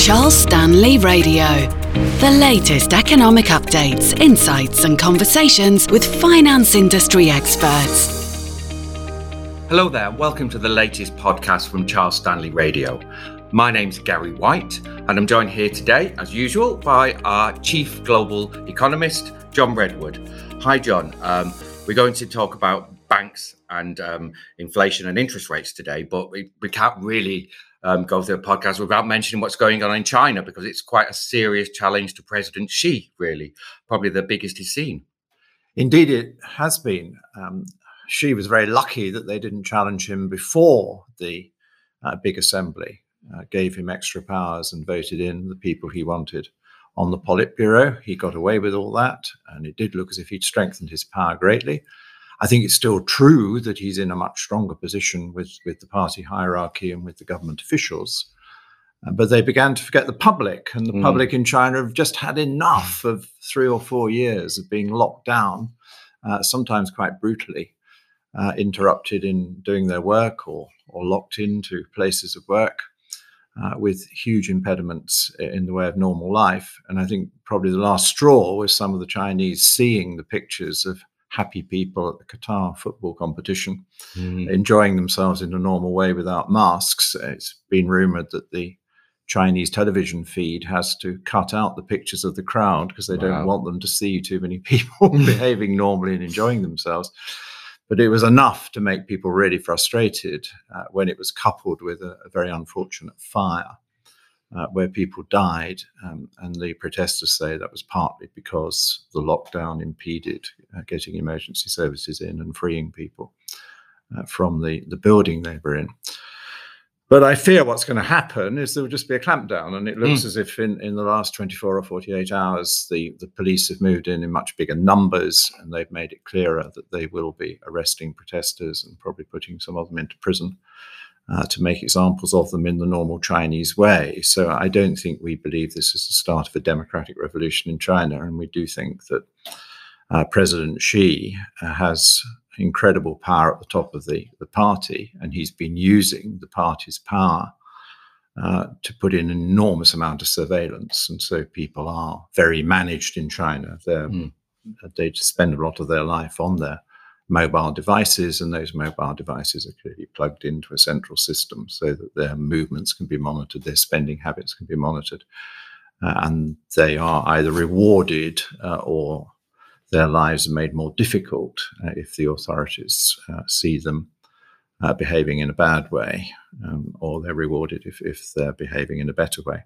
Charles Stanley Radio. The latest economic updates, insights, and conversations with finance industry experts. Hello there, welcome to the latest podcast from Charles Stanley Radio. My name's Gary White, and I'm joined here today, as usual, by our Chief Global Economist, John Redwood. Hi, John. Um, we're going to talk about banks and um, inflation and interest rates today, but we, we can't really um, go through the podcast without mentioning what's going on in China because it's quite a serious challenge to President Xi, really, probably the biggest he's seen. Indeed, it has been. Um, Xi was very lucky that they didn't challenge him before the uh, big assembly, uh, gave him extra powers and voted in the people he wanted on the Politburo. He got away with all that, and it did look as if he'd strengthened his power greatly. I think it's still true that he's in a much stronger position with, with the party hierarchy and with the government officials. Uh, but they began to forget the public, and the mm. public in China have just had enough of three or four years of being locked down, uh, sometimes quite brutally, uh, interrupted in doing their work or, or locked into places of work. Uh, with huge impediments in the way of normal life. And I think probably the last straw was some of the Chinese seeing the pictures of happy people at the Qatar football competition, mm. enjoying themselves in a normal way without masks. It's been rumored that the Chinese television feed has to cut out the pictures of the crowd because they wow. don't want them to see too many people behaving normally and enjoying themselves. But it was enough to make people really frustrated uh, when it was coupled with a, a very unfortunate fire uh, where people died. Um, and the protesters say that was partly because the lockdown impeded uh, getting emergency services in and freeing people uh, from the, the building they were in. But I fear what's going to happen is there will just be a clampdown. And it looks mm. as if in, in the last 24 or 48 hours, the, the police have moved in in much bigger numbers and they've made it clearer that they will be arresting protesters and probably putting some of them into prison uh, to make examples of them in the normal Chinese way. So I don't think we believe this is the start of a democratic revolution in China. And we do think that uh, President Xi uh, has incredible power at the top of the, the party, and he's been using the party's power uh, to put in an enormous amount of surveillance. And so people are very managed in China. Mm. They spend a lot of their life on there mobile devices, and those mobile devices are clearly plugged into a central system so that their movements can be monitored, their spending habits can be monitored, uh, and they are either rewarded uh, or their lives are made more difficult uh, if the authorities uh, see them uh, behaving in a bad way, um, or they're rewarded if, if they're behaving in a better way.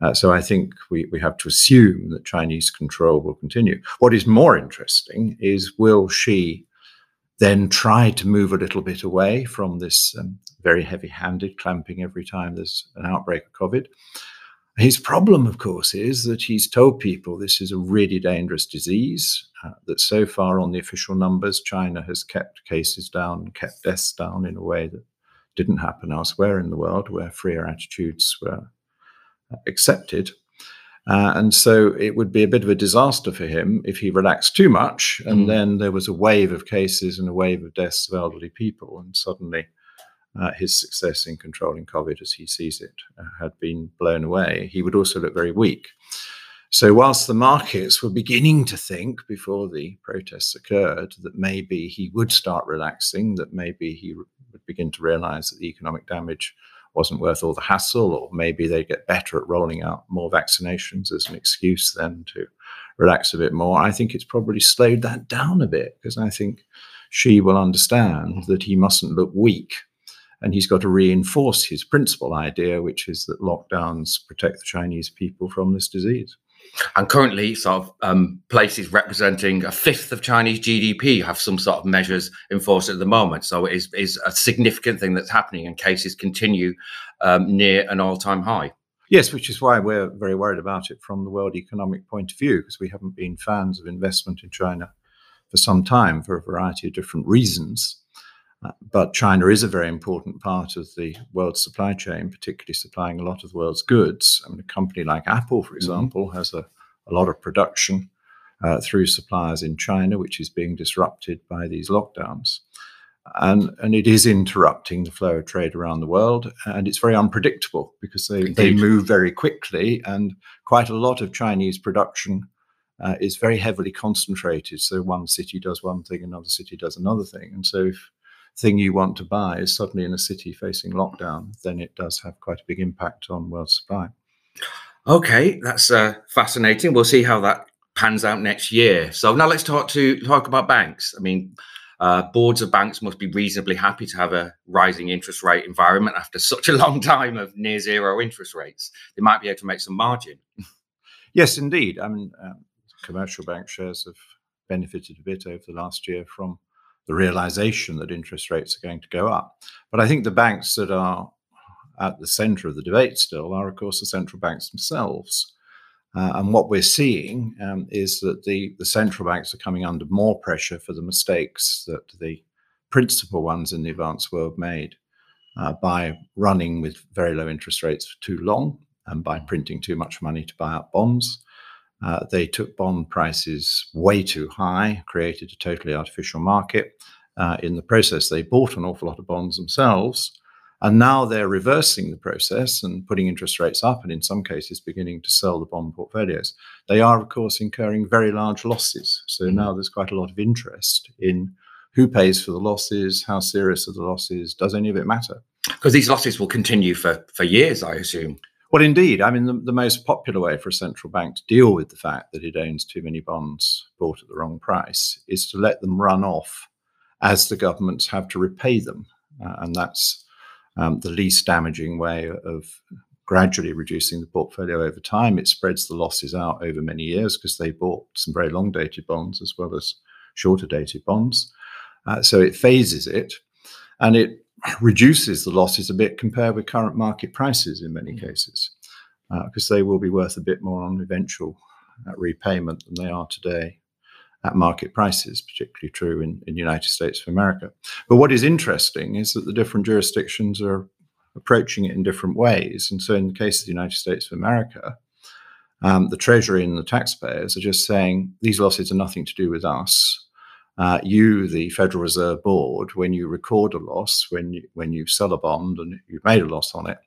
Uh, so I think we, we have to assume that Chinese control will continue. What is more interesting is will Xi then try to move a little bit away from this um, very heavy handed clamping every time there's an outbreak of COVID. His problem, of course, is that he's told people this is a really dangerous disease, uh, that so far on the official numbers, China has kept cases down, kept deaths down in a way that didn't happen elsewhere in the world where freer attitudes were uh, accepted. Uh, and so it would be a bit of a disaster for him if he relaxed too much. And mm. then there was a wave of cases and a wave of deaths of elderly people. And suddenly uh, his success in controlling COVID, as he sees it, uh, had been blown away. He would also look very weak. So, whilst the markets were beginning to think before the protests occurred that maybe he would start relaxing, that maybe he would begin to realize that the economic damage wasn't worth all the hassle, or maybe they get better at rolling out more vaccinations as an excuse then to relax a bit more. I think it's probably slowed that down a bit because I think Xi will understand that he mustn't look weak and he's got to reinforce his principal idea, which is that lockdowns protect the Chinese people from this disease. And currently, sort of um, places representing a fifth of Chinese GDP have some sort of measures enforced at the moment. So it is, is a significant thing that's happening, and cases continue um, near an all-time high. Yes, which is why we're very worried about it from the world economic point of view, because we haven't been fans of investment in China for some time for a variety of different reasons. Uh, but China is a very important part of the world supply chain, particularly supplying a lot of the world's goods. I mean, a company like Apple, for mm-hmm. example, mm-hmm. has a, a, lot of production uh, through suppliers in China, which is being disrupted by these lockdowns. and and it is interrupting the flow of trade around the world and it's very unpredictable because they, they move very quickly and quite a lot of chinese production uh, is very heavily concentrated so one city does one thing another city does another thing and so if thing you want to buy is suddenly in a city facing lockdown then it does have quite a big impact on world supply okay that's uh, fascinating we'll see how that pans out next year so now let's talk to talk about banks i mean uh, boards of banks must be reasonably happy to have a rising interest rate environment after such a long time of near zero interest rates. They might be able to make some margin. yes, indeed. I mean, um, commercial bank shares have benefited a bit over the last year from the realization that interest rates are going to go up. But I think the banks that are at the center of the debate still are, of course, the central banks themselves. Uh, and what we're seeing um, is that the, the central banks are coming under more pressure for the mistakes that the principal ones in the advanced world made uh, by running with very low interest rates for too long and by printing too much money to buy up bonds. Uh, they took bond prices way too high, created a totally artificial market. Uh, in the process, they bought an awful lot of bonds themselves and now they're reversing the process and putting interest rates up, and in some cases, beginning to sell the bond portfolios. They are, of course, incurring very large losses. So mm-hmm. now there's quite a lot of interest in who pays for the losses, how serious are the losses, does any of it matter? Because these losses will continue for, for years, I assume. Well, indeed. I mean, the, the, most popular way for a central bank to deal with the fact that it owns too many bonds bought at the wrong price is to let them run off as the governments have to repay them. Uh, and that's um, the least damaging way of gradually reducing the portfolio over time. It spreads the losses out over many years because they bought some very long dated bonds as well as shorter dated bonds. Uh, so it phases it and it reduces the losses a bit compared with current market prices in many mm. cases because uh, they will be worth a bit more on eventual uh, repayment than they are today at market prices, particularly true in, in the United States of America. But what is interesting is that the different jurisdictions are approaching it in different ways. And so, in the case of the United States of America, um, the Treasury and the taxpayers are just saying these losses are nothing to do with us. Uh, you, the Federal Reserve Board, when you record a loss, when you, when you sell a bond and you've made a loss on it,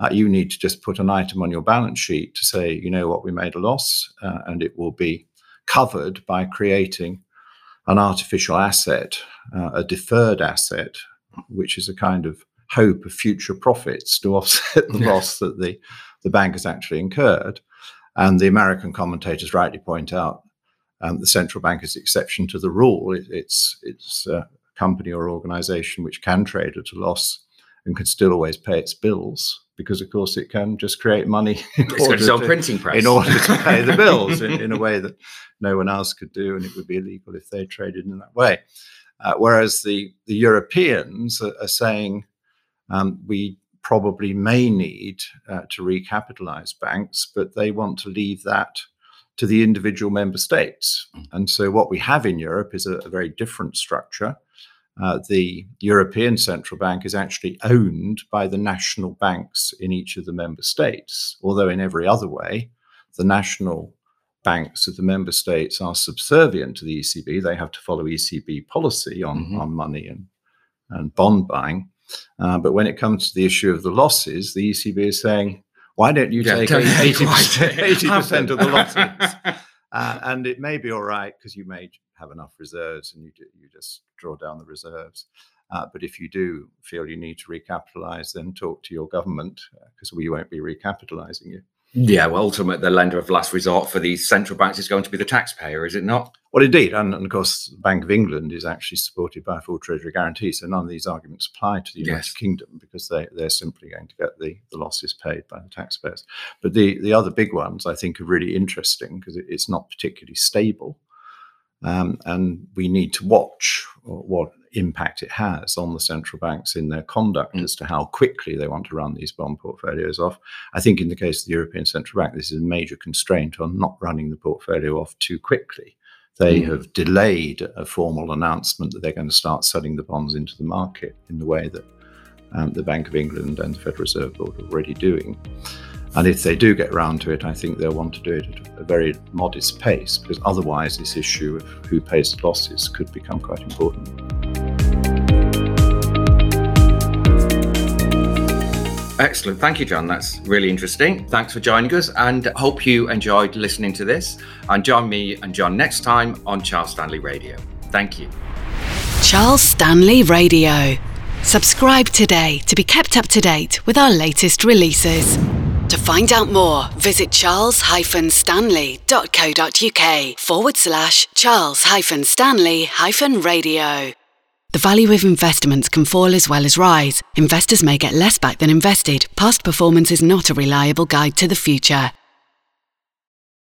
uh, you need to just put an item on your balance sheet to say, you know what, we made a loss, uh, and it will be covered by creating an artificial asset, uh, a deferred asset, which is a kind of hope of future profits to offset the loss that the, the bank has actually incurred. And the American commentators rightly point out um, the central bank is the exception to the rule. It, it's it's a company or organization which can trade at a loss and can still always pay its bills because, of course, it can just create money in, order to, printing press. in order to pay the bills in, in, a way that no one else could do, and it would be illegal if they traded in that way. Uh, whereas the, the Europeans are, are saying um, we probably may need uh, to recapitalize banks, but they want to leave that to the individual member states. Mm. And so, what we have in Europe is a, a very different structure uh, the European Central Bank is actually owned by the national banks in each of the member states, although in every other way, the national banks of the member states are subservient to the ECB. They have to follow ECB policy on, mm-hmm. on money and, and bond buying. Uh, but when it comes to the issue of the losses, the ECB is saying, why don't you yeah, take 80%, percent of the losses? uh, and it may be all right because you may have enough reserves and you, do, you just draw down the reserves. Uh, but if you do feel you need to recapitalize, then talk to your government because uh, we won't be recapitalizing you. Yeah, well, ultimately, the lender of last resort for these central banks is going to be the taxpayer, is it not? Well, indeed. And, and, of course, the Bank of England is actually supported by a full Treasury guarantee. So none of these arguments apply to the United yes. Kingdom because they, they're simply going to get the, the losses paid by the taxpayers. But the, the other big ones I think are really interesting because it, it's not particularly stable. Um, and we need to watch what impact it has on the central banks in their conduct mm. as to how quickly they want to run these bond portfolios off. I think in the case of the European Central Bank, this is a major constraint on not running the portfolio off too quickly. They mm. have delayed a formal announcement that they're going to start selling the bonds into the market in the way that um, the Bank of England and the Federal Reserve Board are already doing. And if they do get round to it, I think they'll want to do it at a very modest pace because otherwise, this issue of who pays the losses could become quite important. Excellent. Thank you, John. That's really interesting. Thanks for joining us and hope you enjoyed listening to this. And join me and John next time on Charles Stanley Radio. Thank you. Charles Stanley Radio. Subscribe today to be kept up to date with our latest releases. To find out more, visit charles-stanley.co.uk forward slash charles-stanley-radio. The value of investments can fall as well as rise. Investors may get less back than invested. Past performance is not a reliable guide to the future.